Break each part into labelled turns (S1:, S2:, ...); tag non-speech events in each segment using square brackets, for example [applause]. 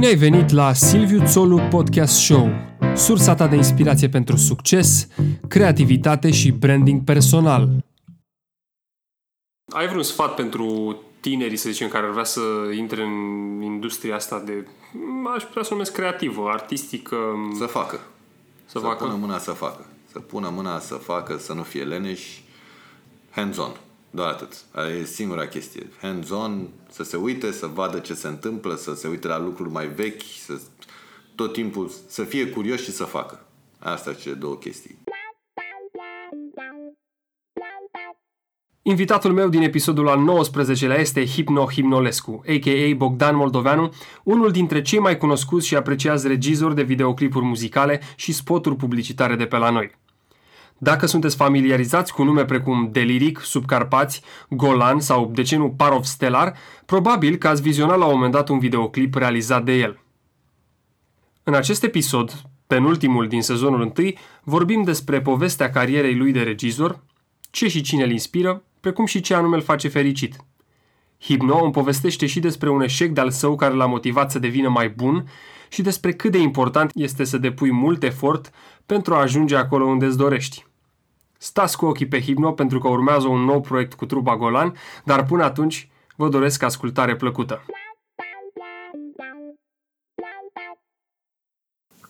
S1: Bine ai venit la Silviu Țolu Podcast Show, sursa ta de inspirație pentru succes, creativitate și branding personal. Ai vreun sfat pentru tinerii, să zicem, care ar vrea să intre în industria asta de, aș putea să o numesc creativă, artistică?
S2: Să facă.
S1: Să,
S2: Să
S1: facă?
S2: pună mâna să facă. Să pună mâna să facă, să nu fie leneși. Hands-on. Doar atât. Aia e singura chestie. Hands-on, să se uite, să vadă ce se întâmplă, să se uite la lucruri mai vechi, să tot timpul să fie curios și să facă. Asta cele două chestii.
S1: Invitatul meu din episodul al 19-lea este Hipno Himnolescu, a.k.a. Bogdan Moldoveanu, unul dintre cei mai cunoscuți și apreciați regizori de videoclipuri muzicale și spoturi publicitare de pe la noi. Dacă sunteți familiarizați cu nume precum Deliric, Subcarpați, Golan sau, de ce nu, Parov Stellar, probabil că ați vizionat la un moment dat un videoclip realizat de el. În acest episod, penultimul din sezonul 1, vorbim despre povestea carierei lui de regizor, ce și cine îl inspiră, precum și ce anume îl face fericit. Hipno îmi povestește și despre un eșec de-al său care l-a motivat să devină mai bun și despre cât de important este să depui mult efort pentru a ajunge acolo unde îți dorești. Stați cu ochii pe Hipno pentru că urmează un nou proiect cu trupa Golan, dar până atunci vă doresc ascultare plăcută.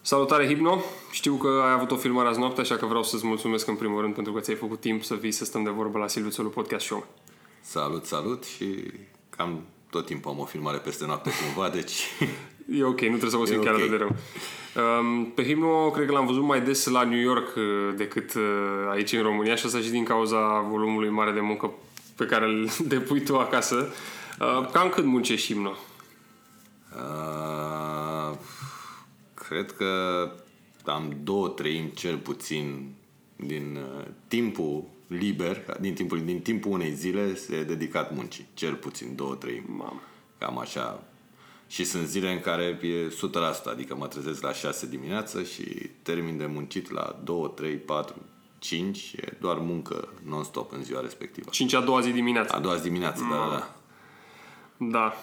S1: Salutare Hipno! Știu că ai avut o filmare azi noapte, așa că vreau să-ți mulțumesc în primul rând pentru că ți-ai făcut timp să vii să stăm de vorbă la Silviu Țelu Podcast Show.
S2: Salut, salut și cam tot timpul am o filmare peste noapte cumva, deci
S1: E ok, nu trebuie să o simt
S2: E
S1: chiar
S2: ok.
S1: atât de rău. Um, pe Himno cred că l-am văzut mai des la New York uh, decât uh, aici în România și asta și din cauza volumului mare de muncă pe care îl [laughs] depui tu acasă. Uh, cam cât muncești Himno?
S2: Uh, cred că am două treimi cel puțin din uh, timpul liber, din timpul, din timpul unei zile se dedicat muncii. Cel puțin două treimi.
S1: Mamă.
S2: Cam așa. Și sunt zile în care e 100%, adică mă trezesc la 6 dimineață și termin de muncit la 2, 3, 4, 5. E doar muncă non-stop în ziua respectivă.
S1: 5 a doua zi dimineața.
S2: A doua zi dimineață, da, da, da.
S1: Da.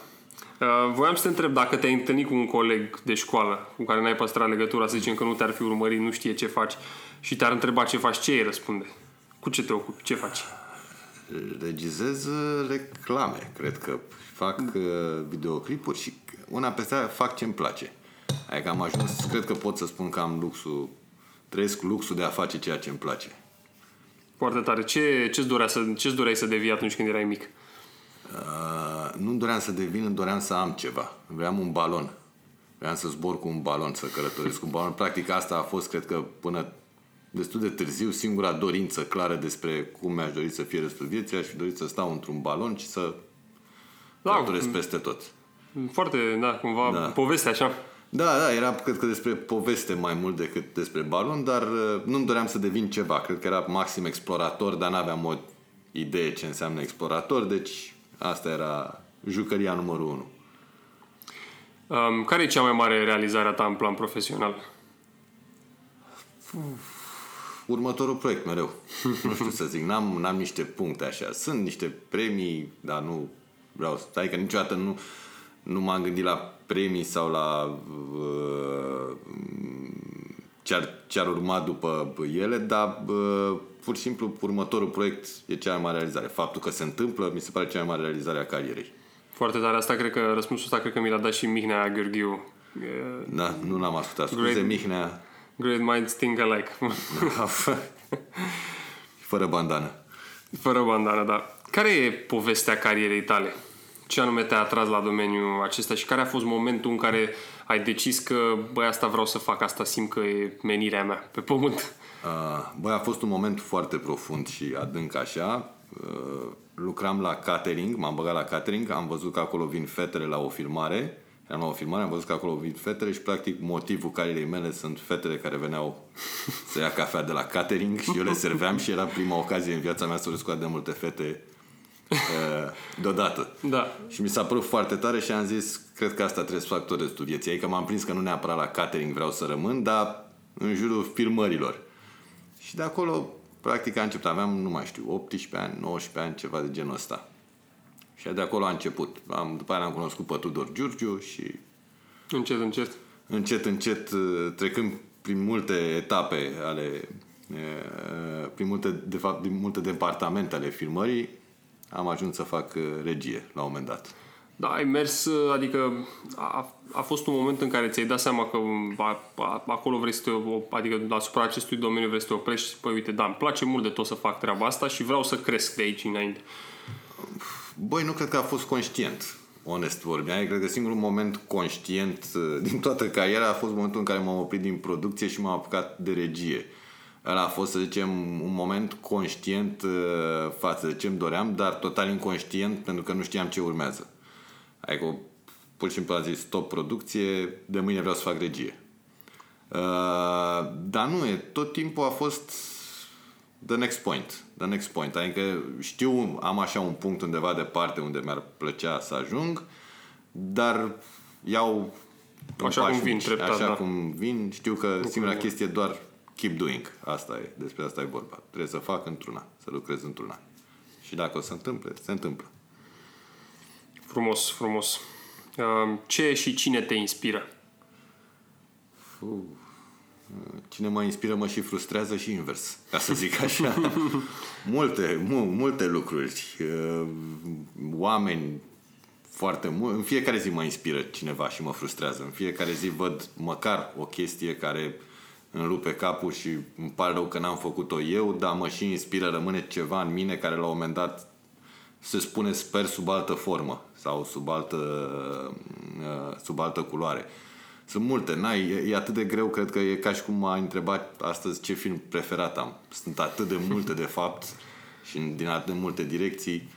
S1: Uh, voiam să te întreb dacă te-ai întâlnit cu un coleg de școală cu care n-ai păstrat legătura, să zicem că nu te-ar fi urmărit, nu știe ce faci și te-ar întreba ce faci, ce îi răspunde? Cu ce te ocupi? Ce faci?
S2: Regizez uh, reclame, cred că fac uh, videoclipuri și una peste aia fac ce-mi place. Adică am ajuns, cred că pot să spun că am luxul, trăiesc luxul de a face ceea ce îmi place.
S1: Foarte tare. Ce, ce-ți, dorea să, ce-ți doreai să devii atunci când erai mic?
S2: Uh, nu doream să devin, îmi doream să am ceva. Vreau un balon. Vreau să zbor cu un balon, să călătoresc cu un balon. Practic asta a fost, cred că, până destul de târziu, singura dorință clară despre cum mi-aș dori să fie restul vieții. Aș fi dorit să stau într-un balon și să
S1: Da,
S2: călătoresc peste tot.
S1: Foarte, da, cumva,
S2: Da.
S1: poveste așa.
S2: Da, da, era cred că despre poveste mai mult decât despre balon, dar uh, nu-mi doream să devin ceva. Cred că era maxim explorator, dar n-aveam o idee ce înseamnă explorator, deci asta era jucăria numărul unu.
S1: Um, care e cea mai mare realizare a ta în plan profesional?
S2: Următorul proiect mereu. Nu știu să zic, n-am, n-am niște puncte așa. Sunt niște premii, dar nu vreau să... Adică niciodată nu, nu m-am gândit la premii sau la uh, ce, ar, ce ar urma după ele, dar uh, pur și simplu următorul proiect e cea mai mare realizare. Faptul că se întâmplă mi se pare cea mai mare realizare a carierei.
S1: Foarte tare. Asta cred că, răspunsul ăsta cred că mi l-a dat și Mihnea Gheorghiu. E,
S2: Da, nu l-am ascultat. Scuze,
S1: Great.
S2: Mihnea,
S1: Great minds think alike.
S2: fără bandană.
S1: Fără bandana, da. Care e povestea carierei tale? Ce anume te-a atras la domeniul acesta și care a fost momentul în care ai decis că, băi, asta vreau să fac, asta simt că e menirea mea pe pământ?
S2: Uh, Băi, a fost un moment foarte profund și adânc așa. Uh, Lucram la catering, m-am băgat la catering, am văzut că acolo vin fetele la o filmare. Eram la o filmare, am văzut că acolo vin fetele și practic motivul carierei mele sunt fetele care veneau [laughs] să ia cafea de la catering și eu le serveam și era prima ocazie în viața mea să vorbesc cu atât de multe fete uh, deodată.
S1: Da.
S2: Și mi s-a părut foarte tare și am zis, cred că asta trebuie să fac tot restul vieții. Adică m-am prins că nu neapărat la catering vreau să rămân, dar în jurul filmărilor. Și de acolo, practic, a început. Aveam, nu mai știu, 18 ani, 19 ani, ceva de genul ăsta. Și de acolo a început. Am, după aia l-am cunoscut pe Tudor Giurgiu și
S1: Încet, încet.
S2: Încet, încet, uh, trecând prin multe etape ale uh, prin multe, de fapt, din multe departamente ale filmării, am ajuns să fac uh, regie la un moment dat.
S1: Da, ai mers, adică a, a fost un moment în care ți-ai dat seama că a, a, acolo vrei să te, adică asupra acestui domeniu vrei să te oprești și păi uite, da, îmi place mult de tot să fac treaba asta și vreau să cresc de aici înainte.
S2: Băi, nu cred că a fost conștient, onest vorbind. Cred că singurul moment conștient uh, [laughs] din toată cariera a fost momentul în care m-am oprit din producție și m-am apucat de regie. Ăla a fost, să zicem, un moment conștient uh, față de ce îmi doream, dar total inconștient pentru că nu știam ce urmează. Adică pur și simplu a zis stop producție, de mâine vreau să fac regie. Uh, dar nu, e, tot timpul a fost the next point. The next point. Adică știu, am așa un punct undeva departe unde mi-ar plăcea să ajung, dar iau
S1: Așa cum vin,
S2: mici.
S1: treptat,
S2: Așa
S1: da.
S2: cum vin, știu că
S1: Lucruri
S2: singura
S1: bune.
S2: chestie e doar keep doing. Asta e, despre asta e vorba. Trebuie să fac într-una, să lucrez într-una. Și dacă o să întâmple, se întâmplă.
S1: Frumos, frumos. Uh, Ce și cine te inspiră?
S2: Cine mă inspiră mă și frustrează și invers, ca să zic așa. [laughs] multe, mu- multe lucruri. Uh, Oameni foarte mult. În fiecare zi mă inspiră cineva și mă frustrează. În fiecare zi văd măcar o chestie care îmi rupe capul și îmi pare rău că n-am făcut-o eu, dar mă și inspiră, rămâne ceva în mine care la un moment dat se spune sper sub altă formă sau sub altă, uh, sub altă culoare. Sunt multe, n-ai, e, e atât de greu, cred că e ca și cum m-a întrebat astăzi ce film preferat am. Sunt atât de multe, de fapt, și din atât de multe direcții.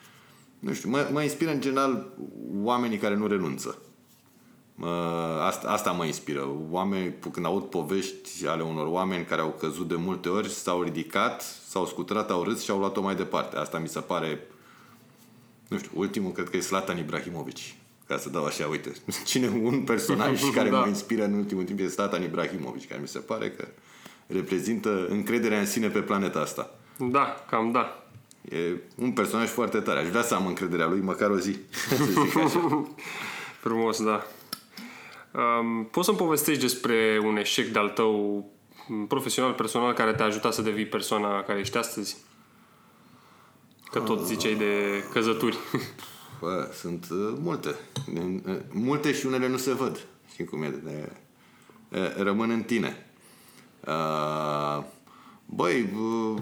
S2: Nu știu, mă, mă inspiră în general oamenii care nu renunță. Mă, asta, asta mă inspiră. Oameni, când aud povești ale unor oameni care au căzut de multe ori, s-au ridicat, s-au scuturat, au râs și au luat-o mai departe. Asta mi se pare nu știu, ultimul cred că e Zlatan Ibrahimovic. Ca să dau așa, uite, [laughs] cine un personaj [laughs] care
S1: Da.
S2: mă inspiră în ultimul timp e Zlatan Ibrahimovic, care mi se pare că reprezintă încrederea în sine pe planeta asta.
S1: Da, cam da.
S2: E un personaj foarte tare. Aș vrea să am încrederea lui măcar o zi, [laughs] să zic așa.
S1: Frumos, da. Um, poți să-mi povestești despre un eșec de-al tău m, profesional, personal, care te-a ajutat să devii persoana care ești astăzi? Că tot ziceai de căzături.
S2: Bă, sunt uh, multe. Uh, multe și unele nu se văd. Știi cum e? De, uh, rămân în tine. Uh, băi, uh,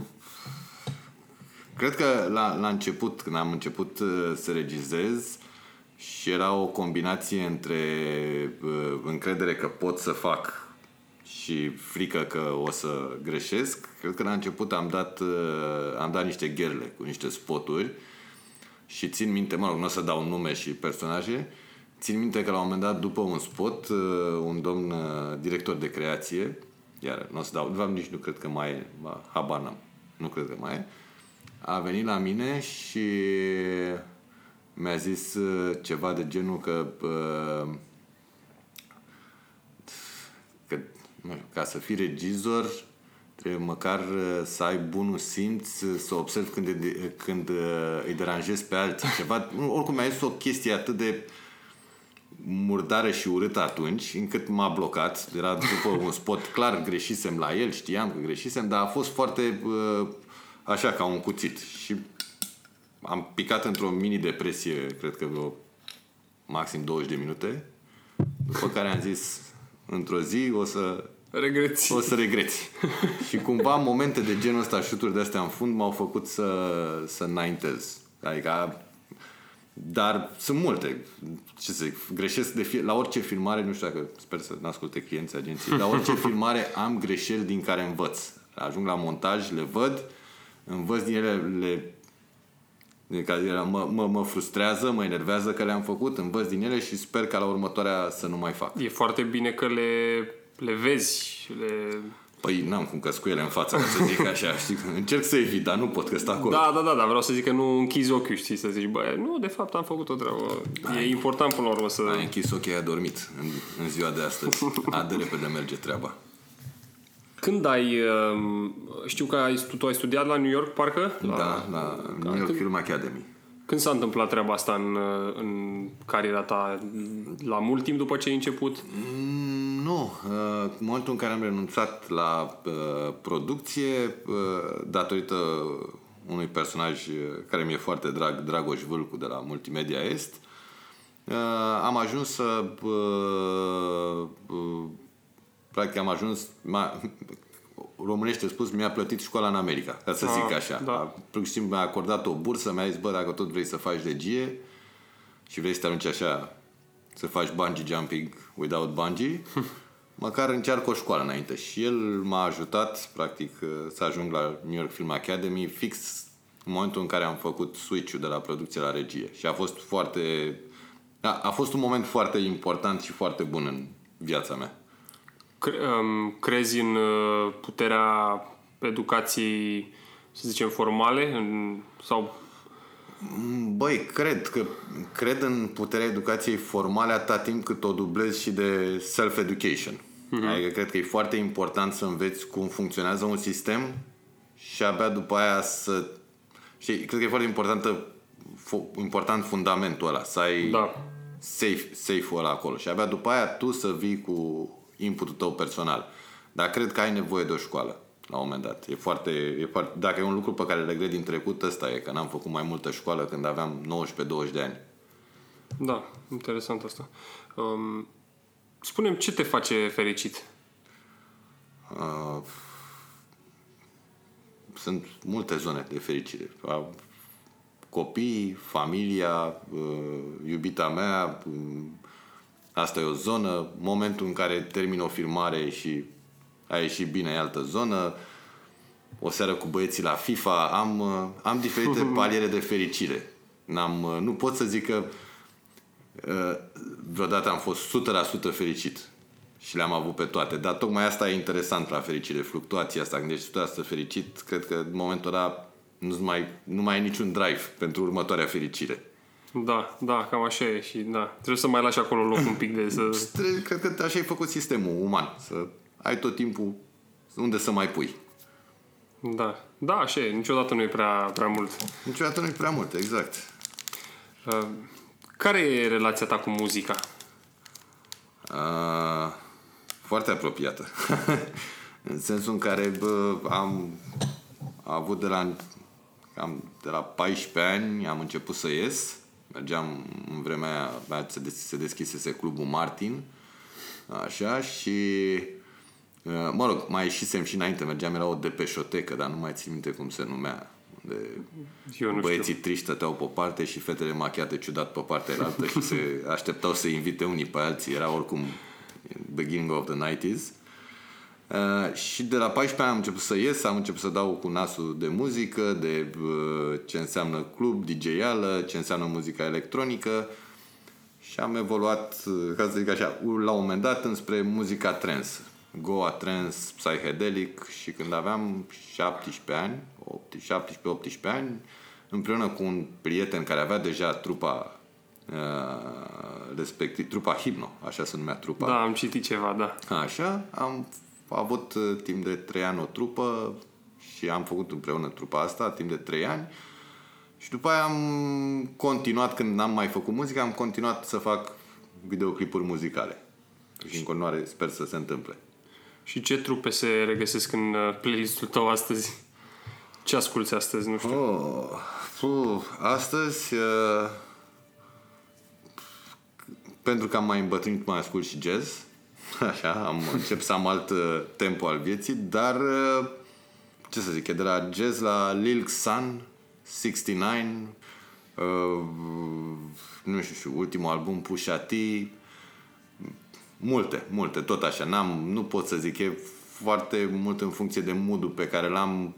S2: cred că la, la început, când am început uh, să regizez, și era o combinație între uh, încredere că pot să fac și frică că o să greșesc. Cred că la început am dat, uh, am dat niște gherle cu niște spoturi și țin minte, mă rog, nu o să dau nume și personaje, țin minte că la un moment dat, după un spot, uh, un domn uh, director de creație, iar nu o să dau, de fapt nici nu cred că mai e, ba, habar n-am, nu cred că mai e, a venit la mine și mi-a zis uh, ceva de genul că uh, că nu știu, ca să fii regizor trebuie măcar uh, să ai bunul simț uh, să observi când, de, când uh, îi deranjezi pe alții. Ceva, nu, oricum mi-a zis o chestie atât de murdară și urâtă atunci, încât m-a blocat. Era după un spot clar, greșisem la el, știam că greșisem, dar a fost foarte uh, așa, ca un cuțit. Și am picat într-o mini-depresie, cred că vreo maxim 20 de minute, după care am zis, într-o zi o să
S1: Regreți.
S2: o să regreți. [laughs] și cumva momente de genul ăsta, șuturi de astea în fund, m-au făcut să, să înaintez. Adică, dar sunt multe. Ce să zic, greșesc de fie, la orice filmare, nu știu dacă, sper să nu asculte clienții agenției, la orice [laughs] filmare am greșeli din care învăț. Ajung la montaj, le văd, învăț din ele, le din care ele mă, mă, mă frustrează, mă enervează că le-am făcut, învăț din ele și sper ca la următoarea să nu mai fac.
S1: E foarte bine că le, le vezi, le...
S2: Păi n-am cum că cu ele în față, ca să zic așa, știi? Încerc să evit, dar nu pot, că sunt acolo.
S1: Da, da, da, da, vreau să zic că nu închizi ochiul, știi, să zici, bă, nu, de fapt am făcut o treabă. E important până la urmă să...
S2: Ai închis ochii, ai adormit în, în ziua de astăzi. [laughs] Atât de repede merge treaba.
S1: Când ai, um, știu că ai, tu, tu ai studiat la New York, parcă? La,
S2: Da, la New York Film Academy.
S1: Când s-a întâmplat treaba asta în, uh, în cariera ta? La mult timp după ce ai început?
S2: Mm, nu. Uh, în momentul în care am renunțat la uh, producție, uh, datorită unui personaj uh, care mi-e foarte drag, Dragoș Vâlcu de la Multimedia Est, uh, am ajuns să uh, uh, practic am ajuns ma, românește spus, mi-a plătit școala în America, ca să ah, zic așa. Da. Pur și simplu mi-a acordat o bursă, mi-a zis, bă, dacă tot vrei să faci regie și vrei să te arunci așa, să faci bungee jumping without bungee, [laughs] măcar încearcă o școală înainte. Și el m-a ajutat, practic, să ajung la New York Film Academy fix în momentul în care am făcut switch-ul de la producție la regie. Și a fost foarte... A, a fost un moment foarte important și foarte bun în viața mea.
S1: Um, crezi în uh, puterea educației, să zicem, formale? În, sau
S2: Băi, cred că cred în puterea educației formale atâta timp cât o dublezi și de self-education. Uh-huh. Adică cred că e foarte important să înveți cum funcționează un sistem și abia după aia să... Și cred că e foarte importantă, important fundamentul ăla, să ai da. safe, safe-ul ăla acolo. Și abia după aia tu să vii cu inputul tău personal. Dar cred că ai nevoie de o școală la un moment dat. E foarte, e foarte, dacă e un lucru pe care regret din trecut, ăsta e, că n-am făcut mai multă școală când aveam 19-20 de ani.
S1: Da, interesant asta. Um, spunem ce te face fericit? Uh,
S2: sunt multe zone de fericire. Copii, familia, uh, iubita mea, Asta e o zonă, momentul în care termin o filmare și a ieșit bine, e altă zonă, o seară cu băieții la FIFA, am, am diferite [laughs] paliere de fericire. N-am, nu pot să zic că uh, vreodată am fost 100% fericit și le-am avut pe toate. Dar tocmai asta e interesant la fericire, fluctuația asta. Când ești 100% fericit, cred că în momentul ăla nu mai, nu mai ai niciun drive pentru următoarea fericire.
S1: Da, da, cam așa e și da. Trebuie să mai lași acolo loc un pic de să...
S2: Cred că așa ai făcut sistemul uman, să ai tot timpul unde să mai pui.
S1: Da, da, așa e, niciodată nu e prea, prea mult.
S2: Niciodată nu e prea mult, exact.
S1: Uh, care e relația ta cu muzica?
S2: Uh, foarte apropiată. [laughs] în sensul în care bă, am avut de la, am, de la 14 ani am început să ies Mergeam în vremea aia, se, des- se deschisese clubul Martin, așa, și uh, mă rog, mai ieșisem și înainte, mergeam, era o depeșotecă, dar nu mai țin minte cum se numea. De
S1: Eu nu
S2: băieții
S1: știu.
S2: triști stăteau pe o parte și fetele machiate ciudat pe partea altă și se [laughs] așteptau să invite unii pe alții. Era oricum beginning of the 90s. Uh, și de la 14 ani am început să ies, am început să dau cu nasul de muzică, de uh, ce înseamnă club, DJ-ală, ce înseamnă muzica electronică și am evoluat, uh, ca să zic așa, la un moment dat înspre muzica trance, Goa trance, psychedelic și când aveam 17 ani, 17-18 ani, împreună cu un prieten care avea deja trupa uh, respectiv, trupa Hipno, așa se numea trupa.
S1: Da, am citit ceva, da.
S2: Așa, am a avut uh, timp de 3 ani o trupă și am făcut împreună trupa asta timp de 3 ani. Și după aia am continuat, când n-am mai făcut muzică, am continuat să fac videoclipuri muzicale. Și în continuare sper să se întâmple.
S1: Și ce trupe se regăsesc în uh, playlistul tău astăzi? Ce asculti astăzi? Nu știu.
S2: Oh, puh, astăzi, uh, pentru că am mai îmbătrânit, mai ascult și jazz. [laughs] Așa, am încep să am alt uh, tempo al vieții, dar uh, ce să zic, e de la jazz la Lil Xan, 69, uh, nu știu, ultimul album Pusha T, multe, multe, tot așa, n-am, nu pot să zic, e foarte mult în funcție de modul pe care l-am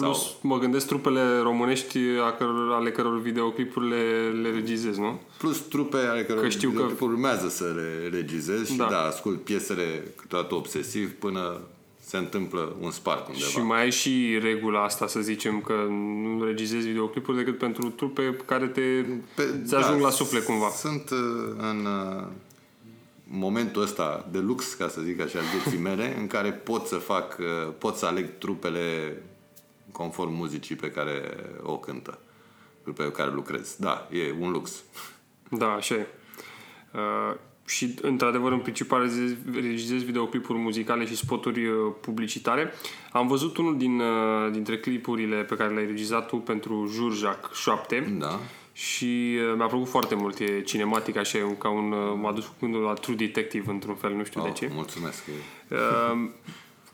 S1: Plus, sau... mă gândesc trupele românești a căror, ale căror videoclipuri le, le regizez, nu?
S2: Plus trupe ale căror că știu că urmează să le regizez și da. da, ascult piesele câteodată obsesiv până se întâmplă un spart undeva.
S1: Și mai ai și regula asta, să zicem, că nu regizezi videoclipuri decât pentru trupe care te Pe, ți ajung da, la suflet cumva.
S2: Sunt uh, în uh, momentul ăsta de lux, ca să zic așa, al vieții mele, în care pot să fac, uh, pot să aleg trupele conform muzicii pe care o cântă. pe care lucrez. Da, e un lux.
S1: Da, așa e. Uh, și, într-adevăr, în principal regizez, regizez videoclipuri muzicale și spoturi uh, publicitare. Am văzut unul din, uh, dintre clipurile pe care le-ai regizat tu pentru Jurjac 7
S2: Da.
S1: și uh, mi-a plăcut foarte mult. E cinematic, așa, e un- ca un... uh, M-a dus cu gândul la True Detective, într-un fel, nu știu
S2: Oh,
S1: de ce.
S2: mulțumesc. E-
S1: Uh,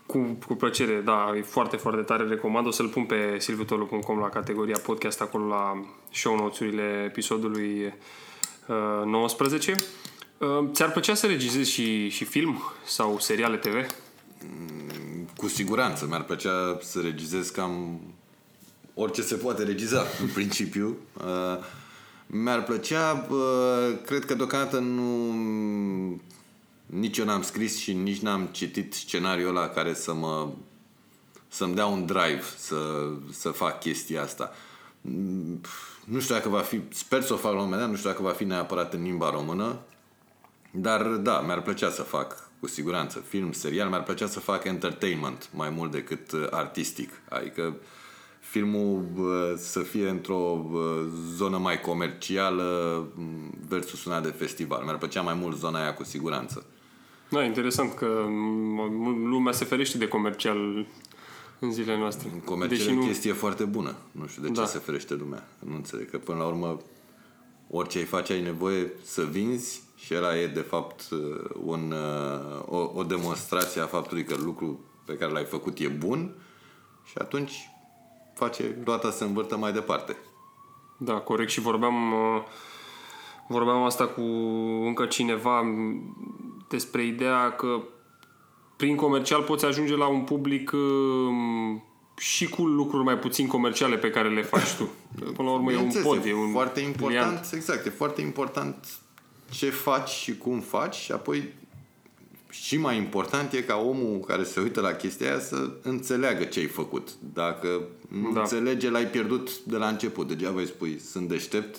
S1: cu, cu plăcere, da, e foarte, foarte tare, recomand. O să-l pun pe silvitolu.com la categoria podcast, acolo la show notes-urile episodului uh, 19. Uh, ți-ar plăcea să regizezi și, și film sau seriale TV?
S2: Cu siguranță. Mi-ar plăcea să regizez cam orice se poate regiza, [laughs] în principiu. Uh, Mi-ar plăcea, uh, cred că deocamdată nu... Nici eu n-am scris și nici n-am citit scenariul ăla care să mă să-mi dea un drive să, să fac chestia asta. Mm, Nu știu dacă va fi, sper să o fac la un moment dat, nu știu dacă va fi neapărat în limba română, dar da, mi-ar plăcea să fac cu siguranță film, serial, mi-ar plăcea să fac entertainment mai mult decât uh, artistic. Adică filmul uh, să fie într-o uh, zonă mai comercială mm, versus una de festival. Mi-ar plăcea mai mult zona aia cu siguranță.
S1: Da, interesant că m- lumea se ferește de comercial în zilele noastre.
S2: Comercial
S1: Deși
S2: e
S1: nu...
S2: o chestie foarte bună. Nu știu de ce
S1: Da.
S2: se ferește lumea. Nu înțeleg că până la urmă orice ai face ai nevoie să vinzi și ăla e de fapt uh, un, uh, o, o demonstrație a faptului că lucrul pe care l-ai făcut e bun și atunci face roata să se învârtă mai departe.
S1: Da, corect. Și vorbeam, uh, vorbeam asta cu încă cineva m, despre ideea că prin comercial poți ajunge la un public uh, și cu lucruri mai puțin comerciale pe care le faci tu. Până la urmă e un
S2: Bineînțeles,
S1: pod, e un
S2: foarte important,
S1: client.
S2: exact, e foarte important ce faci și cum faci și apoi și mai important e ca omul care se uită la chestia aia să înțeleagă ce ai făcut. Dacă nu
S1: Da.
S2: înțelege, l-ai pierdut de la început. Degeaba îi spui, sunt deștept,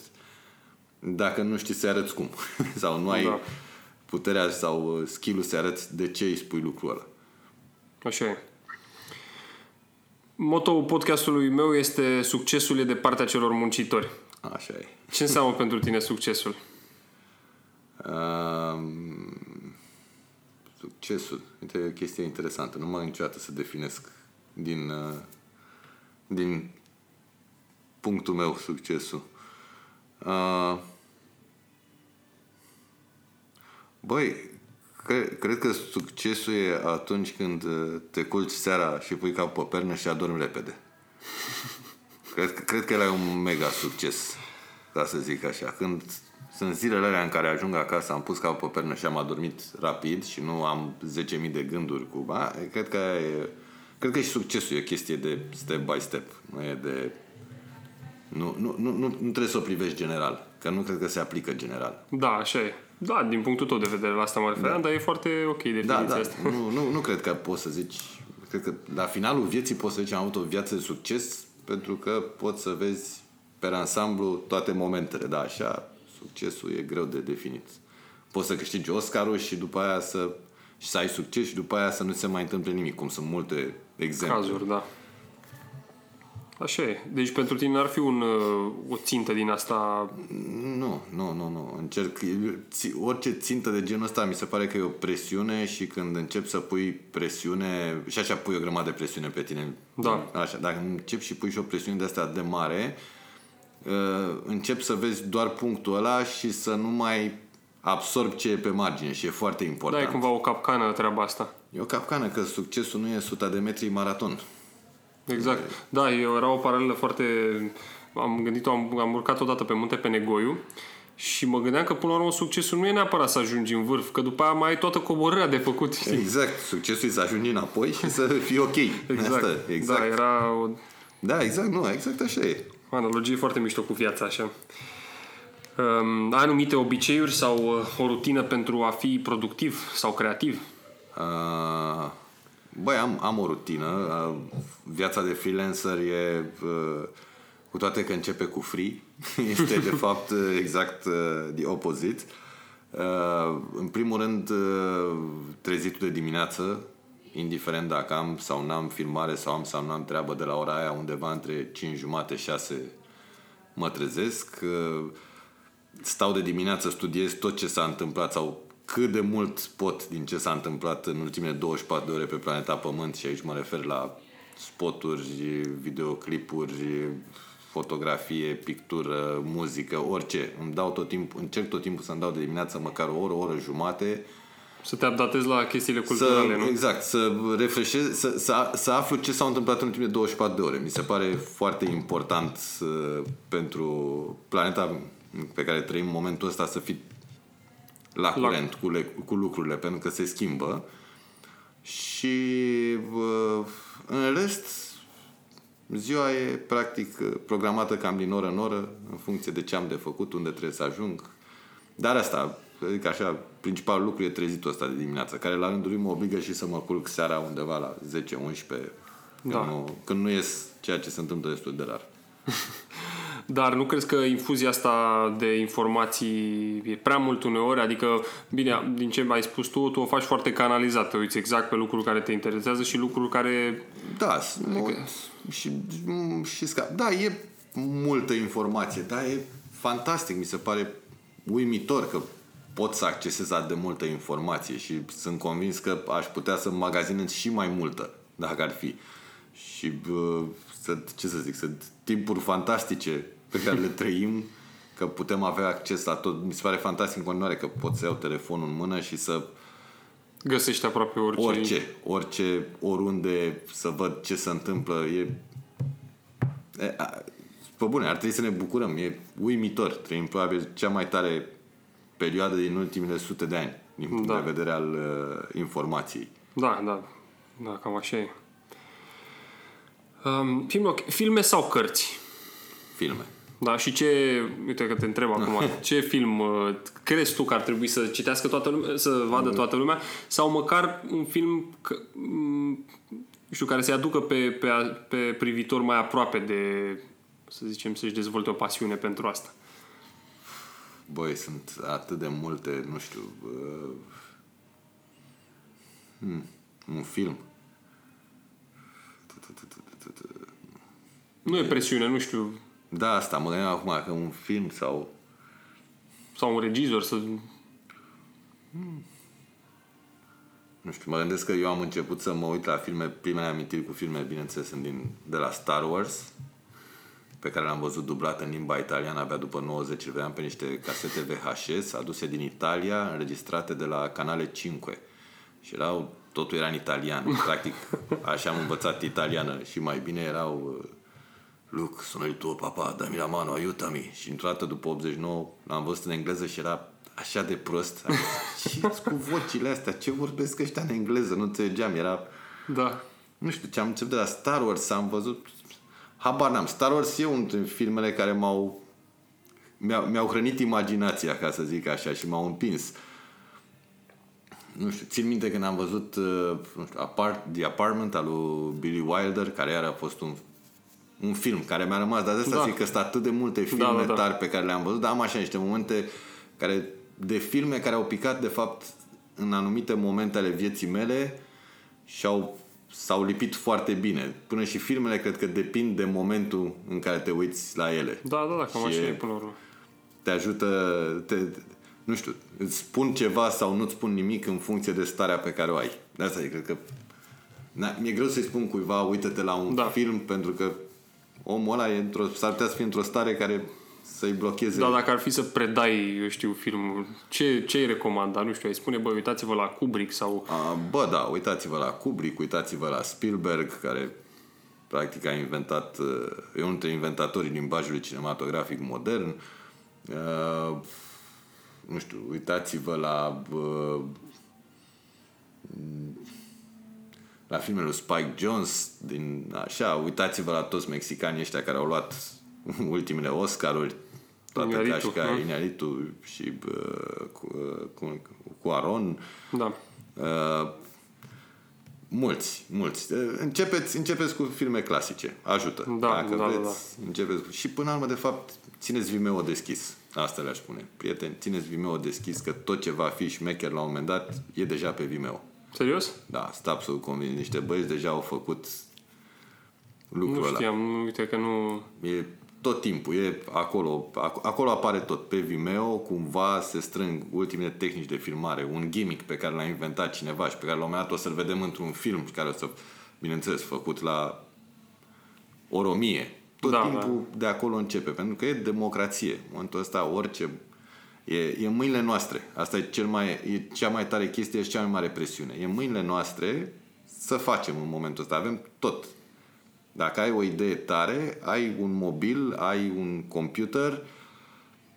S2: dacă nu știi să arăți cum. [laughs] sau nu ai
S1: Da.
S2: Puterea sau uh, skill-ul să arăți de ce îi spui lucrul ăla.
S1: Așa e. Motoul podcastului meu este succesul e de partea celor muncitori.
S2: Așa e.
S1: Ce înseamnă pentru tine succesul?
S2: Um, succesul. Uite, e o chestie interesantă. Nu mă niciodată să definesc din, uh, din punctul meu succesul. Uh, băi, cre- cred că succesul e atunci când uh, te culci seara și pui capul pe pernă și adormi repede. [laughs] Cred, că- cred că ăla e un mega succes, ca să zic așa. Când sunt zilele alea în care ajung acasă, am pus capul pe pernă și am adormit rapid și nu am 10.000 de gânduri cu... A, cred că aia e, cred că și succesul e o chestie de step by step. Nu e de... Nu, nu, nu, nu, nu trebuie să o privești general, că nu cred că se aplică general.
S1: Da, așa e. Da, din punctul tău de vedere la asta mă refeream, dar e foarte ok definiția
S2: Da, da,
S1: asta.
S2: nu, nu, nu cred că poți să zici... Cred că la finalul vieții poți să zici am avut o viață de succes pentru că poți să vezi pe ansamblu toate momentele. Da, așa, succesul e greu de definit. Poți să câștigi Oscarul și după aia să, și să ai succes și după aia să nu se mai întâmple nimic, cum sunt multe exemple.
S1: Cazuri, da. Așa e. Deci pentru tine ar fi un, uh, o țintă din asta...
S2: Nu, nu, nu, nu. Încerc, ți- orice țintă de genul ăsta mi se pare că e o presiune și când încep să pui presiune, și așa pui o grămadă de presiune pe tine.
S1: Da.
S2: Așa, dacă încep și pui și o presiune de asta de mare, uh, încep să vezi doar punctul ăla și să nu mai absorb ce e pe margine și e foarte
S1: Da,
S2: important.
S1: e cumva o capcană treaba asta.
S2: E o capcană că succesul nu e 100 de metri maraton.
S1: Exact. Da, eu era o paralelă foarte... Am gândit-o, am, am urcat odată pe munte pe Negoiu și mă gândeam că până la urmă succesul nu e neapărat să ajungi în vârf, că după aia mai ai toată coborârea de făcut. știi?
S2: Exact. Succesul e să ajungi înapoi și să fii ok.
S1: Exact.
S2: Asta, exact.
S1: Da, era o
S2: da, exact, nu, exact așa e.
S1: analogie foarte mișto cu viața, așa. Um, ai anumite obiceiuri sau uh, o rutină pentru a fi productiv sau creativ?
S2: Uh, Băi, am, am o rutină. Uh, Viața de freelancer e, uh, cu toate că începe cu free, [laughs] este de [laughs] fapt uh, exact uh, the opposite. Uh, În primul rând, uh, trezitul de dimineață, indiferent dacă am sau n-am filmare sau am sau n-am treabă de la ora aia undeva între 5 jumate 6 mă trezesc, uh, stau de dimineață, studiez tot ce s-a întâmplat sau cât de mult pot din ce s-a întâmplat în ultimele 24 de ore pe planeta Pământ și aici mă refer la spoturi, videoclipuri, fotografie, pictură, muzică, orice. Îmi dau tot timpul, încerc tot timpul să-mi dau de dimineață măcar o oră, o oră jumate
S1: să te updatezi la chestiile culturale,
S2: să,
S1: nu?
S2: Exact, să refreșez, să, să, să aflu ce s-a întâmplat în ultimele 24 de ore. Mi se pare foarte important uh, pentru planeta pe care trăim în momentul ăsta să fii la curent la... Cu, le, cu lucrurile, pentru că se schimbă. Și uh, în rest, ziua e practic programată cam din oră în oră, în funcție de ce am de făcut, unde trebuie să ajung. Dar asta, adică așa, principalul lucru e trezitul ăsta de dimineață, care la rândul lui mă obligă și să mă culc seara undeva la 10-11, da. când, nu, când nu ies ceea ce se întâmplă destul de rar. [laughs]
S1: Dar nu crezi că infuzia asta de informații e prea mult uneori? Adică, bine, din ce mai spus tu, tu o faci foarte canalizat, te uiți exact pe lucruri care te interesează și lucruri care...
S2: Da, adică... și, și scap. Da, e multă informație, dar e fantastic, mi se pare uimitor că pot să accesez atât de multă informație și sunt convins că aș putea să magazinez și mai multă, dacă ar fi. Și să, ce să zic, sunt timpuri fantastice pe care le trăim, că putem avea acces la tot. Mi se pare fantastic în continuare că pot să iau telefonul în mână și să
S1: Găsești aproape orice.
S2: Orice, orice, oriunde să văd ce se întâmplă. E, e a, pe bune, ar trebui să ne bucurăm. E uimitor. Trăim probabil cea mai tare perioadă din ultimele sute de ani, din punct da. de vedere al uh, informației.
S1: Da, da. Da, cam așa e. Um, film, filme sau cărți?
S2: Filme.
S1: Da, și ce, uite că te întreb acum, ce film uh, crezi tu că ar trebui să citească toată lumea, să vadă toată lumea, sau măcar un film, că, mm, știu, care să-i aducă pe, pe, pe privitor mai aproape de, să zicem, să-și dezvolte o pasiune pentru asta?
S2: Băi, sunt atât de multe, nu știu, uh, hmm, un film.
S1: Nu e presiune, nu știu.
S2: Da, asta, mă gândeam acum că un film sau...
S1: Sau un regizor să...
S2: Hmm. Nu știu, mă gândesc că eu am început să mă uit la filme, primele amintiri cu filme, bineînțeles, sunt din, de la Star Wars, pe care l-am văzut dublat în limba italiană abia după 90, le vedeam pe niște casete VHS aduse din Italia, înregistrate de la canale 5. Și erau, totul era în italian. Practic, așa am învățat italiană și mai bine erau uh, Luc, sono il tuo papà, dammi la mano, aiutami. Și într-o dată, după 89, l-am văzut în engleză și era așa de prost. [laughs] Și cu vocile astea? Ce vorbesc ăștia în engleză? Nu înțelegeam, era...
S1: Da.
S2: Nu știu, ce am început de la Star Wars, am văzut... Habar n-am. Star Wars e unul dintre filmele care m-au... Mi-au, mi-au hrănit imaginația, ca să zic așa, și m-au împins. Nu știu, țin minte când am văzut uh, nu știu, Apart, The Apartment al lui Billy Wilder, care iar a fost un un film care mi-a rămas, dar de asta da. zic că sunt atât de multe da, filme da, da, da. tari pe care le-am văzut, dar am așa niște momente care, de filme care au picat de fapt în anumite momente ale vieții mele și au, s-au lipit foarte bine. Până și filmele cred că depind de momentul în care te uiți la ele.
S1: Da, da, da, cam așa e până la urmă.
S2: Te ajută, te, nu știu, îți spun ceva sau nu-ți spun nimic în funcție de starea pe care o ai. De asta e, cred că Na, mi-e greu să-i spun cuiva, uite-te la un da. film, pentru că omul ăla e într-o, s-ar putea să fie într-o stare care să-i blocheze.
S1: Da, dacă ar fi să predai, eu știu, filmul, ce, ce îi recomanda? Nu știu, ai spune, bă, uitați-vă la Kubrick sau...
S2: A, bă, da, uitați-vă la Kubrick, uitați-vă la Spielberg, care practic a inventat, e unul dintre inventatorii limbajului cinematografic modern. Uh, nu știu, uitați-vă la uh, la filmele lui Spike Jones, din așa, uitați-vă la toți mexicanii ăștia care au luat [laughs] ultimele Oscaruri, toate ca ca Inaritu și uh, cu, uh, cu, cu Aron.
S1: Da.
S2: Uh, mulți, mulți. Uh, începeți, începeți cu filme clasice. Ajută.
S1: Da, Dacă da, vreți, da, da.
S2: începeți cu... Și până la urmă, de fapt, țineți Vimeo deschis. Asta le-aș spune. Prieteni, țineți Vimeo deschis, că tot ce va fi șmecher la un moment dat e deja pe Vimeo.
S1: Serios?
S2: Da, sunt absolut convins. Niște băieți deja au făcut lucrul
S1: Nu știam, ăla. uite că nu...
S2: E tot timpul, e acolo, acolo apare tot. Pe Vimeo cumva se strâng ultimele tehnici de filmare, un gimmick pe care l-a inventat cineva și pe care la un moment dat o să-l vedem într-un film și care o să, bineînțeles, făcut la ori o mie. Tot
S1: Da,
S2: timpul de acolo începe, pentru că e democrație. În momentul ăsta orice E, e în mâinile noastre. Asta e, cel mai, e cea mai tare chestie și cea mai mare presiune. E în mâinile noastre să facem în momentul ăsta. Avem tot. Dacă ai o idee tare, ai un mobil, ai un computer,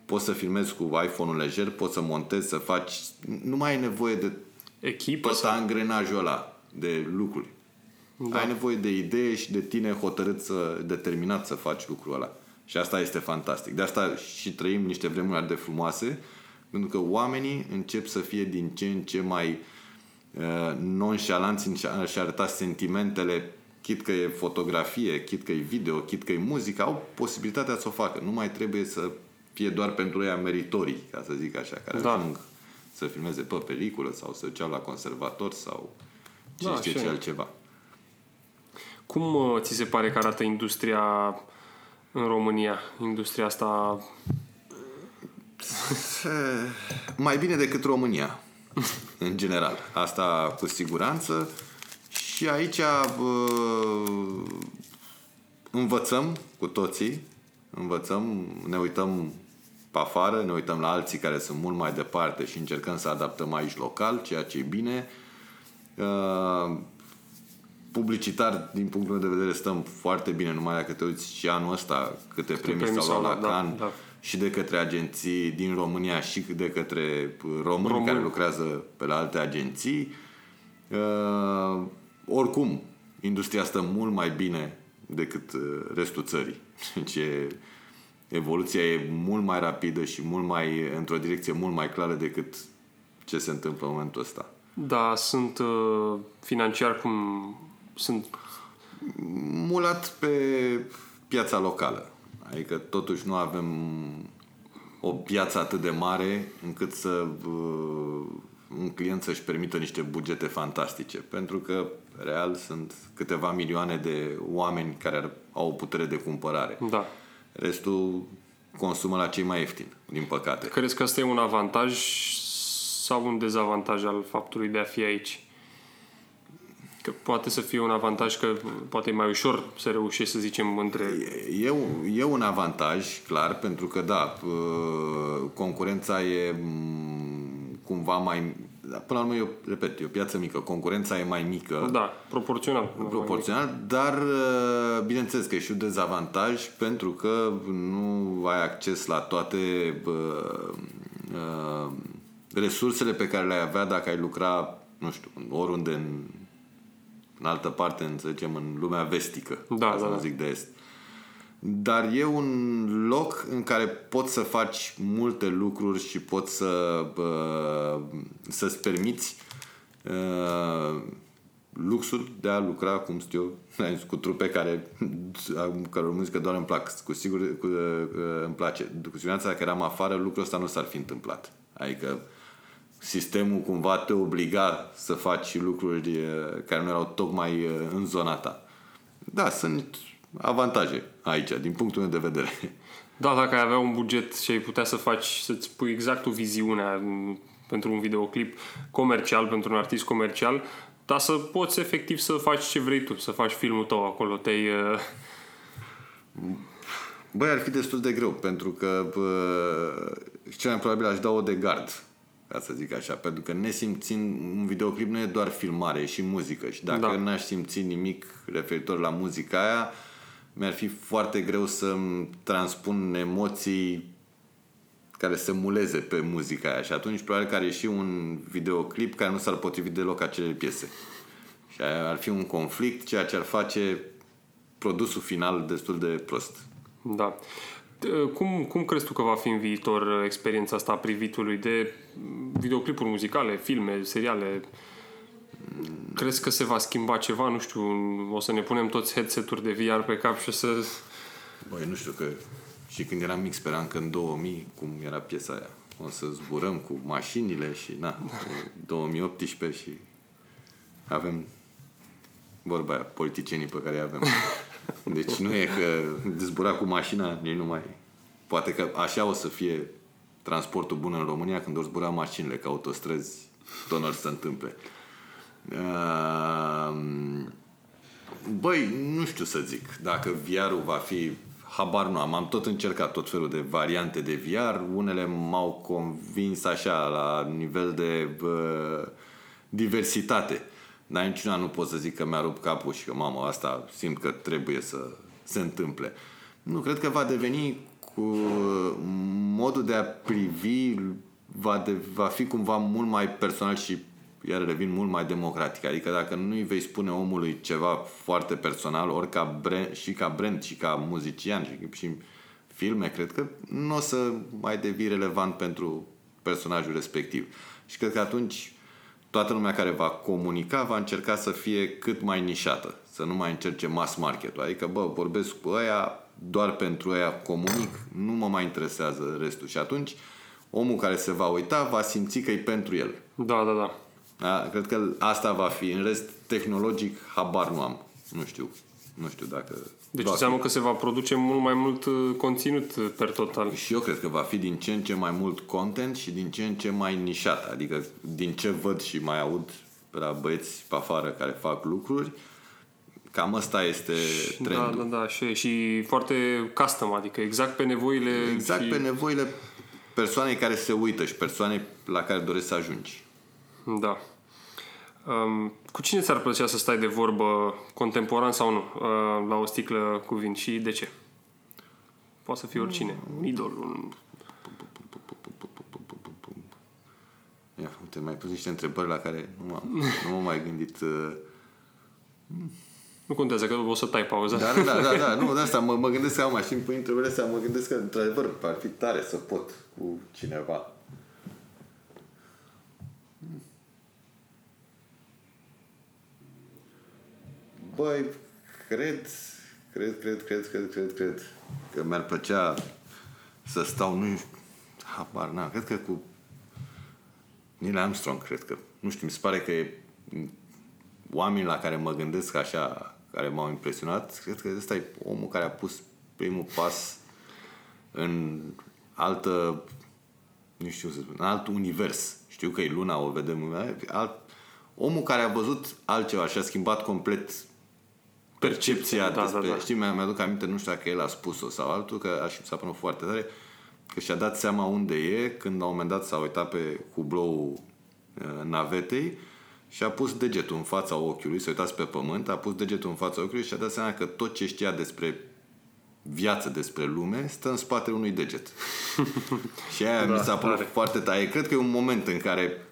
S2: poți să filmezi cu iPhone-ul lejer, poți să montezi, să faci... Nu mai ai nevoie de
S1: Echipă
S2: tot angrenajul ăla de lucruri. Da. Ai nevoie de idee și de tine hotărât să, determinat să faci lucrul ăla. Și asta este fantastic. De asta și trăim niște vremuri atât de frumoase, pentru că oamenii încep să fie din ce în ce mai uh, nonșalanți în și arăta sentimentele, chit că e fotografie, chit că e video, chit că e muzică, au posibilitatea să o facă. Nu mai trebuie să fie doar pentru ei meritorii, ca să zic așa, care
S1: Da.
S2: ajung să filmeze pe peliculă sau să ceau la conservator sau ce
S1: Da,
S2: știe
S1: așa
S2: ce
S1: e.
S2: altceva.
S1: Cum uh, ți se pare că arată industria în România? Industria asta...
S2: Mai bine decât România, în general. Asta cu siguranță. Și aici bă, învățăm cu toții, învățăm, ne uităm pe afară, ne uităm la alții care sunt mult mai departe și încercăm să adaptăm aici local, ceea ce e bine. Uh, publicitar, din punctul meu de vedere, stăm foarte bine, numai dacă te uiți și anul ăsta câte premii
S1: premii
S2: s-au luat
S1: s-au
S2: la
S1: luat, da,
S2: Cannes
S1: da.
S2: și de către agenții din România și de către români,
S1: Români.
S2: care lucrează pe la alte agenții. Uh, oricum, industria stă mult mai bine decât uh, restul țării. [laughs] Deci e, evoluția e mult mai rapidă și mult mai într-o direcție mult mai clară decât ce se întâmplă în momentul ăsta.
S1: Da, sunt uh, financiar cum sunt...
S2: mulat pe piața locală. Adică totuși nu avem o piață atât de mare încât să uh, un client să-și permită niște bugete fantastice. Pentru că, real, sunt câteva milioane de oameni care ar- au o putere de cumpărare.
S1: Da.
S2: Restul consumă la cei mai ieftini, din păcate.
S1: Crezi că ăsta e un avantaj sau un dezavantaj al faptului de a fi aici? Că poate să fie un avantaj că poate e mai ușor să reușești, să zicem, între...
S2: E, un- e un avantaj, clar, pentru că, da, uh, concurența e mm, cumva mai... da, Până la urmă, eu, repet, e o piață mică. Concurența e mai mică,
S1: Da, proporțional.
S2: proporțional, dar, uh, bineînțeles că e și un dezavantaj pentru că nu ai acces la toate uh, uh, resursele pe care le-ai avea dacă ai lucra, nu știu, oriunde în, în altă parte, în, să zicem, în lumea vestică,
S1: Da,
S2: ca să
S1: da,
S2: nu
S1: da.
S2: zic de est. Dar e un loc în care poți să faci multe lucruri și poți să uh, să-ți permiți uh, luxul de a lucra, cum știu eu, ai zis, [laughs] cu trupe care, care o muzică doar îmi plac. Cu sigur cu, uh, îmi place. Cu siguranță dacă eram afară, lucrul ăsta nu s-ar fi întâmplat. Adică sistemul cumva te obliga să faci lucruri uh, care nu erau tocmai uh, în zona ta. Da, sunt avantaje aici, din punctul meu de vedere. [laughs]
S1: Da, dacă ai avea un buget și ai putea să faci, să-ți pui exact o viziune m, pentru un videoclip comercial, pentru un artist comercial, dar să poți efectiv să faci ce vrei tu, să faci filmul tău acolo. Te-ai, uh,
S2: Băi, ar fi destul de greu, pentru că bă, cel mai probabil aș da o de gard, ca să zic așa, pentru că nesimțind, un videoclip nu e doar filmare, e și muzică și dacă
S1: Da.
S2: da. n-aș simți nimic referitor la muzica aia, mi-ar fi foarte greu să-mi transpun emoții care să muleze pe muzica aia și atunci probabil că are și un videoclip care nu s-ar potrivi deloc acelei piese. Și aia ar fi un conflict, ceea ce ar face produsul final destul de prost.
S1: da. T- Cum, cum crezi tu că va fi în viitor uh, experiența asta a privitului de mm, videoclipuri muzicale, filme, seriale? Crezi că se va schimba ceva? Nu știu, o să ne punem toți headset-uri de VR pe cap și o să...
S2: Băi, nu știu că și când eram mic speram că în 2000, cum era piesa aia, o să zburăm cu mașinile și na, [laughs] e 2018 și avem vorba aia, politicienii pe care îi avem. [laughs] Deci nu e că zbura cu mașina, nici nu mai... Poate că așa o să fie transportul bun în România când o zbura mașinile ca autostrăzi, tot nu se întâmple. Ehm, băi, nu știu să zic dacă VR-ul va fi habar nu am. Am tot încercat tot felul de variante de VR. Unele m-au convins așa la nivel de bă, diversitate. Dar niciuna nu pot să zic că mi-a rupt capul și că, mamă, asta simt că trebuie să se întâmple. Nu, cred că va deveni cu modul de a privi va, de, va fi cumva mult mai personal și iar revin mult mai democratic. Adică dacă nu îi vei spune omului ceva foarte personal, ori ca brand, și ca brand, și ca muzician, și, și filme, cred că nu o să mai devii relevant pentru personajul respectiv. Și cred că atunci toată lumea care va comunica va încerca să fie cât mai nișată, să nu mai încerce mass market Adică, bă, vorbesc cu ăia, doar pentru ăia comunic, nu mă mai interesează restul. Și atunci, omul care se va uita va simți că e pentru el.
S1: Da, da, da.
S2: Da, cred că asta va fi. În rest, tehnologic, habar nu am. Nu știu. Nu știu dacă...
S1: Deci înseamnă că se va produce mult mai mult uh, conținut uh, per total.
S2: Și eu cred că va fi din ce în ce mai mult content și din ce în ce mai nișat. Adică din ce văd și mai aud la băieți pe afară care fac lucruri, cam asta este da, trendul.
S1: Da, da, da. Și, și foarte custom, adică exact pe nevoile...
S2: Exact
S1: și...
S2: pe nevoile persoanei care se uită și persoanei la care doresc să ajungi.
S1: Da. Um, cu cine ți-ar plăcea să stai de vorbă, contemporan sau nu, uh, la o sticlă cu vin și de ce? Poate să fie oricine, un idol, un...
S2: Ia, uite, mai pus niște întrebări la care nu m-am, [laughs] nu m-am mai gândit. Uh...
S1: Nu contează, că o să tai pauza.
S2: Da, da, da, da, nu, de [laughs] asta mă, mă gândesc că am și pui întrebările astea, mă gândesc că, într-adevăr, ar fi tare să pot cu cineva. Băi, cred, cred, cred, cred, cred, cred, cred că mi-ar plăcea să stau, nu habar n cred că cu Neil Armstrong, cred că, nu știu, mi se pare că e oamenii la care mă gândesc așa, care m-au impresionat, cred că ăsta e omul care a pus primul pas în altă, nu știu să spun, în alt univers. Știu că e luna, o vedem, alt, omul care a văzut altceva și a schimbat complet percepția da, despre, da, da. știi, mi-aduc aminte, nu știu dacă el a spus-o sau altul, că așa s-a până foarte tare, că și-a dat seama unde e, când la un moment dat s-a uitat pe cublou uh, navetei și a pus degetul în fața ochiului, s-a uitat pe pământ, a pus degetul în fața ochiului și a dat seama că tot ce știa despre viață, despre lume, stă în spatele unui deget. [laughs] și aia da, mi s-a părut foarte tare. Cred că e un moment în care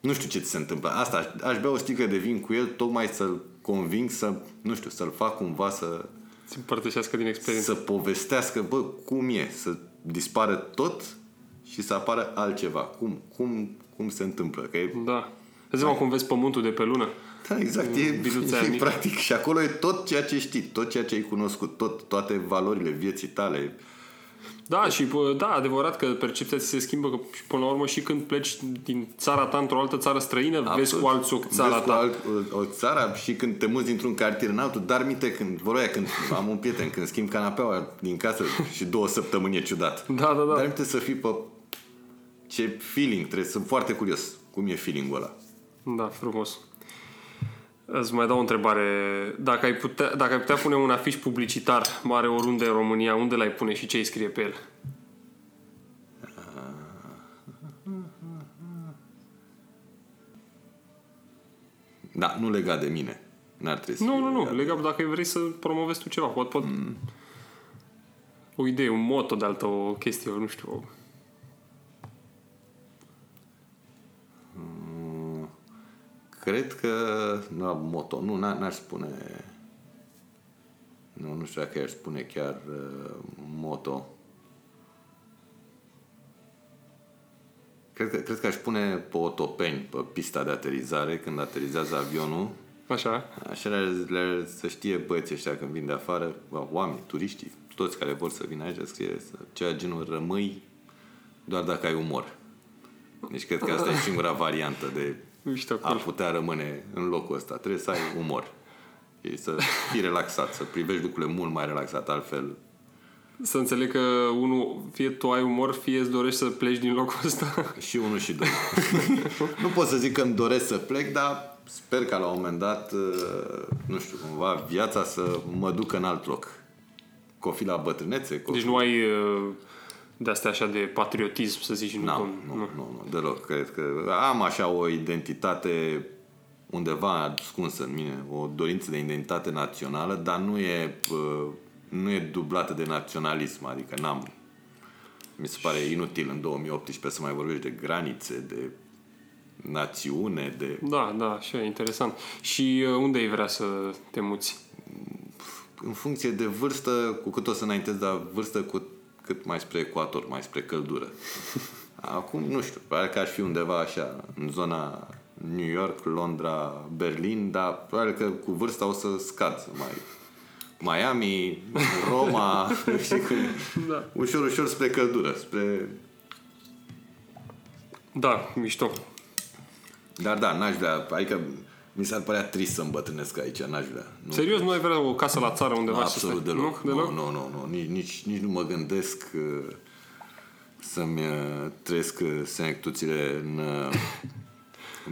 S2: nu știu ce ți se întâmplă. Asta, aș bea o sticlă de vin cu el tocmai să-l conving să, nu știu, să-l fac cumva să...
S1: Să împărtășească din experiență.
S2: Să povestească, bă, cum e, să dispară tot și să apară altceva. Cum, cum, cum se întâmplă? Că e...
S1: Da. Îți da. cum vezi pământul de pe lună?
S2: Da, exact. E, e, e practic. Și acolo e tot ceea ce știi, tot ceea ce ai cunoscut, tot, toate valorile vieții tale,
S1: da, și da, adevărat că percepția ți se schimbă că și până la urmă și când pleci din țara ta într-o altă țară străină, Absolut. vezi cu alți o țara vezi ta. Cu alt,
S2: o, o țară și când te muți dintr-un cartier în altul, dar minte când, vă când am un prieten, când schimb canapeaua din casă și două săptămâni e ciudat. [laughs]
S1: Da, da, da.
S2: Dar minte să fii pe ce feeling trebuie, sunt foarte curios cum e feeling-ul ăla.
S1: Da, frumos. Îți mai dau o întrebare. Dacă ai, putea, dacă ai putea pune un afiș publicitar mare oriunde în România, unde l-ai pune și ce îi scrie pe el?
S2: Da, nu legat de mine. N-ar trebui
S1: Nu, nu, nu. Legat dacă vrei să promovezi tu ceva. Pot, pot... Mm. O idee, un moto de altă, o chestie, nu știu.
S2: Cred că, nu, moto, nu, n-aș spune, nu, nu știu dacă aș spune chiar uh, moto. Cred că, cred că aș pune pe otopeni pe pista de aterizare când aterizează avionul.
S1: Așa.
S2: Așa le, le, să știe băieții ăștia când vin de afară, oameni, turiștii, toți care vor să vină aici, scrie ceea genul rămâi doar dacă ai umor. Deci cred că asta e singura variantă de
S1: Mișto,
S2: a putea rămâne în locul ăsta. Trebuie să ai umor. E să fii relaxat, să privești lucrurile mult mai relaxat, altfel
S1: Să înțeleg că unul, fie tu ai umor, fie îți dorești să pleci din locul ăsta. [laughs]
S2: și unul și doi. [laughs] nu pot să zic că îmi doresc să plec, dar sper ca la un moment dat, uh, nu știu, cumva viața să mă ducă în alt loc. Că o fi la bătrânețe, că o
S1: Deci nu ai uh, de astea așa de patriotism, să zici, nu,
S2: Nu,
S1: cum-
S2: nu, nu, nu, deloc. Cred că am așa o identitate undeva ascunsă în mine, o dorință de identitate națională, dar nu e, uh, nu e dublată de naționalism, adică n-am mi se pare inutil în 2018 să mai vorbești de granițe, de națiune, de...
S1: Da, da, așa, interesant. Și uh, unde ai vrea să te muți?
S2: În funcție de vârstă, cu cât o să înaintez, dar vârstă cu cât mai spre ecuator, mai spre căldură. [laughs] Acum, nu știu, pare că aș fi undeva așa, în zona New York, Londra, Berlin, dar probabil că cu vârsta o să scad, să mai... Miami, Roma, [laughs] știi cum e?
S1: Da.
S2: Ușor, ușor spre căldură, spre...
S1: Da, mișto.
S2: Dar da, n-aș vrea, adică mi s-ar părea trist să îmbătrânesc aici, n-aș vrea. Nu.
S1: Serios, nu ai vrea o casă la țară undeva să
S2: Absolut
S1: stai?
S2: deloc.
S1: Nu? Deloc?
S2: Nu, nu, nu, nu. Nici, nici, nici nu mă gândesc uh, să-mi uh, trăiesc uh, senectuțile în uh,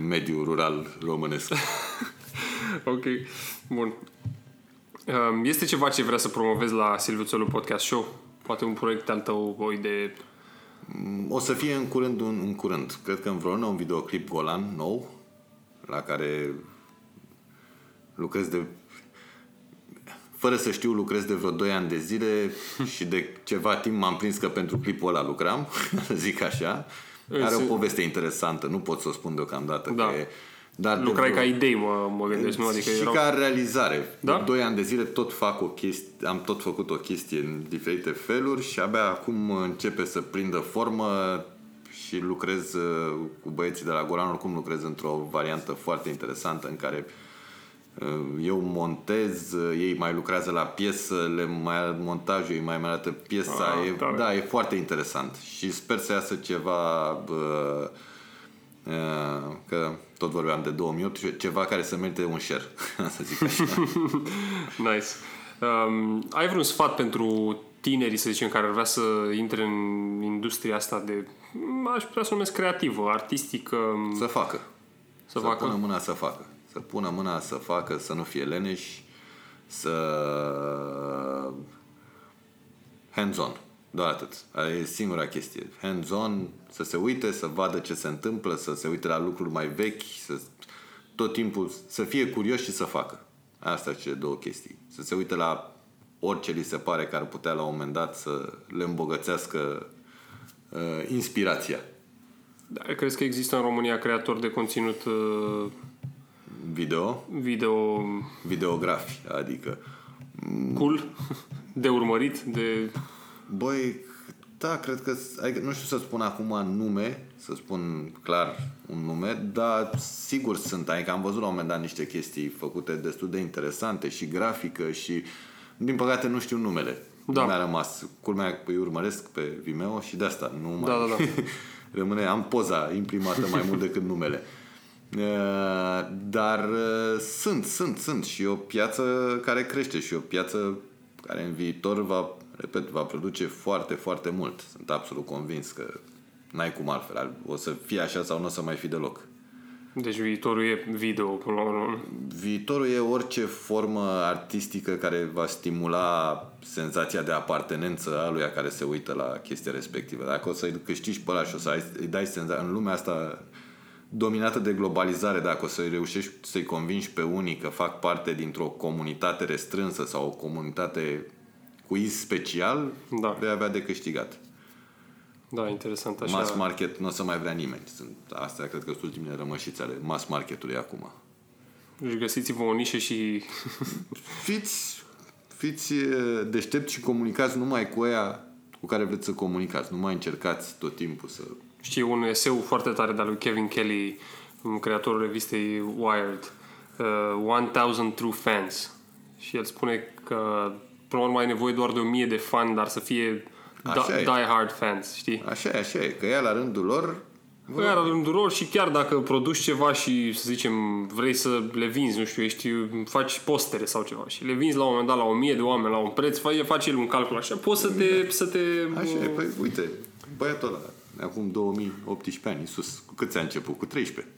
S2: mediul rural românesc. [laughs]
S1: Ok, bun. Um, Este ceva ce vrea să promovezi la Silviu Țelu Podcast Show? Poate un proiect al tău, o idee?
S2: O să fie în curând, un, în curând. Cred că în vreo lună un videoclip Golan nou, la care lucrez de... Fără să știu, lucrez de vreo 2 ani de zile [laughs] și de ceva timp m-am prins că pentru clipul ăla lucram, [laughs] zic așa. Are o
S1: Însă-
S2: poveste interesantă, nu pot să o spun deocamdată.
S1: Da.
S2: Că e, dar de
S1: Lucrai
S2: vreo-
S1: ca idei, mă, mă gândesc, nu? Adică
S2: și
S1: erau...
S2: ca realizare.
S1: Da?
S2: De 2 ani de zile tot fac o chestie, am tot făcut o chestie în diferite feluri și abia acum începe să prindă formă și lucrez uh, cu băieții de la Golan, oricum lucrez într-o variantă foarte interesantă în care uh, eu montez, uh, ei mai lucrează la piesă, le mai montajul, ei mai mai arată piesa.
S1: Ah,
S2: e,
S1: tare.
S2: da, e foarte interesant și sper să iasă ceva uh, uh, că tot vorbeam de 2008, ceva care să merite un share, [laughs] să zic așa. [laughs]
S1: Nice. Um, ai vreun sfat pentru tinerii, să zicem, care ar vrea să intre în industria asta de, aș putea să o numesc creativă, artistică,
S2: Să facă.
S1: să,
S2: să
S1: facă?
S2: pună mâna să facă. Să pună mâna să facă, să nu fie leneși, să... Hands-on. Doar atât. Aia e singura chestie. Hands-on, să se uite, să vadă ce se întâmplă, să se uite la lucruri mai vechi, să tot timpul să fie curios și să facă. Asta sunt cele două chestii. Să se uite la orice li se pare că ar putea la un moment dat să le îmbogățească uh, inspirația.
S1: Da, crezi că există în România creatori de conținut uh,
S2: Video,
S1: video
S2: videografi, adică
S1: cool, de urmărit, de...
S2: Băi, da, cred că, adică, nu știu să spun acum nume, să spun clar un nume, dar sigur sunt, adică am văzut la un moment dat niște chestii făcute destul de interesante și grafică și, din păcate, nu știu numele.
S1: Da.
S2: Nu mi-a rămas. Culmea, îi urmăresc pe Vimeo și de asta nu mai...
S1: Da, da, da. [laughs]
S2: Rămâne, am poza imprimată mai mult decât numele. Uh, Dar uh, sunt, sunt, sunt și o piață care crește și o piață care în viitor va, repet, va produce foarte, foarte mult. Sunt absolut convins că n-ai cum altfel. O să fie așa sau nu o să mai fi deloc.
S1: Deci viitorul e video, până la urmă.
S2: Viitorul e orice formă artistică care va stimula senzația de apartenență a lui care se uită la chestia respectivă. Dacă o să-i câștigi pe ăla și o să ai- îi dai senzația în lumea asta dominată de globalizare, dacă o să reușești să-i convingi pe unii că fac parte dintr-o comunitate restrânsă sau o comunitate cu iz special,
S1: Da.
S2: vei avea de câștigat.
S1: Da, interesant așa.
S2: Mass market nu o să mai vrea nimeni. Sunt, astea cred că sunt ultimele rămășițe ale mass marketului acum.
S1: Deci găsiți-vă o nișă și... [laughs]
S2: fiți, fiți e, deștepți și comunicați numai cu aia cu care vreți să comunicați. Nu mai încercați tot timpul să...
S1: Știi un eseu foarte tare de-al lui Kevin Kelly, un creatorul revistei Wired, uh, 1000 True Fans. Și el spune că până la urmă ai nevoie doar de o mie de fani, dar să fie da,
S2: Așa e.
S1: die hard fans, știi?
S2: Așa e, așa e. Că ea la rândul lor
S1: Păi Iar rândul lor și chiar dacă produci ceva și, să zicem, vrei să le vinzi, nu știu, ești, faci postere sau ceva și le vinzi la un moment dat la o mie de oameni la un preț, faci, faci el un calcul așa, poți să te... Să te
S2: Așa e, păi uite, băiatul ăla, acum 2018 ani, Iisus, cu câți a început? Cu 13.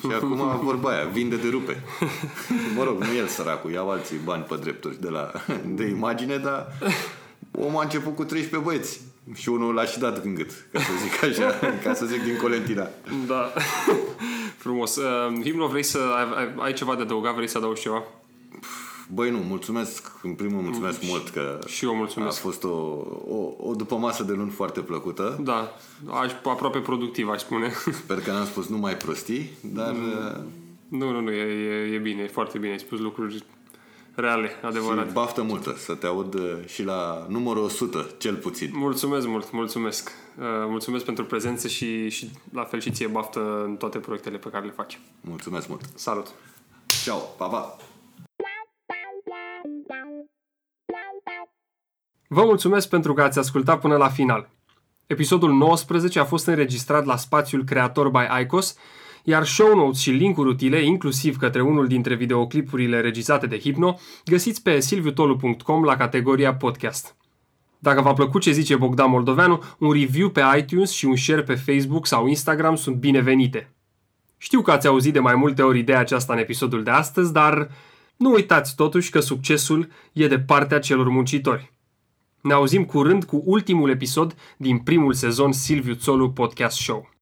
S2: Și acum vorba aia, vinde de rupe. mă rog, nu el săracul, iau alții bani pe drepturi de, la, de imagine, dar omul a început cu 13 băieți. Și unul l-a și dat în gât, ca să zic așa, ca să zic din Colentina.
S1: Da. Frumos. Uh, Himno, vrei să ai, ai, ai ceva de adăugat? Vrei să adaugi ceva?
S2: Băi, nu, mulțumesc, în primul mulțumesc și, mult că
S1: și eu mulțumesc.
S2: a fost o, o, o după masă de luni foarte plăcută.
S1: Da, aș, aproape productiv, aș spune. [laughs]
S2: Sper că n-am spus numai prostii, dar...
S1: Nu, nu, nu, e, e, e bine, e foarte bine, ai spus lucruri reale, adevărat.
S2: Și baftă multă, să te aud uh, și la numărul 100, cel puțin.
S1: Mulțumesc mult, mulțumesc. Uh, mulțumesc pentru prezență și, și la fel și ție baftă în toate proiectele pe care le faci.
S2: Mulțumesc mult.
S1: Salut.
S2: Ciao, pa, pa.
S1: Vă mulțumesc pentru că ați ascultat până la final. Episodul 19 a fost înregistrat la spațiul Creator by Icos, iar show notes și linkuri utile, inclusiv către unul dintre videoclipurile regizate de Hipno, găsiți pe silviutolu.com la categoria podcast. Dacă v-a plăcut ce zice Bogdan Moldoveanu, un review pe iTunes și un share pe Facebook sau Instagram sunt binevenite. Știu că ați auzit de mai multe ori ideea aceasta în episodul de astăzi, dar nu uitați totuși că succesul e de partea celor muncitori. Ne auzim curând cu ultimul episod din primul sezon Silviu Țolu Podcast Show.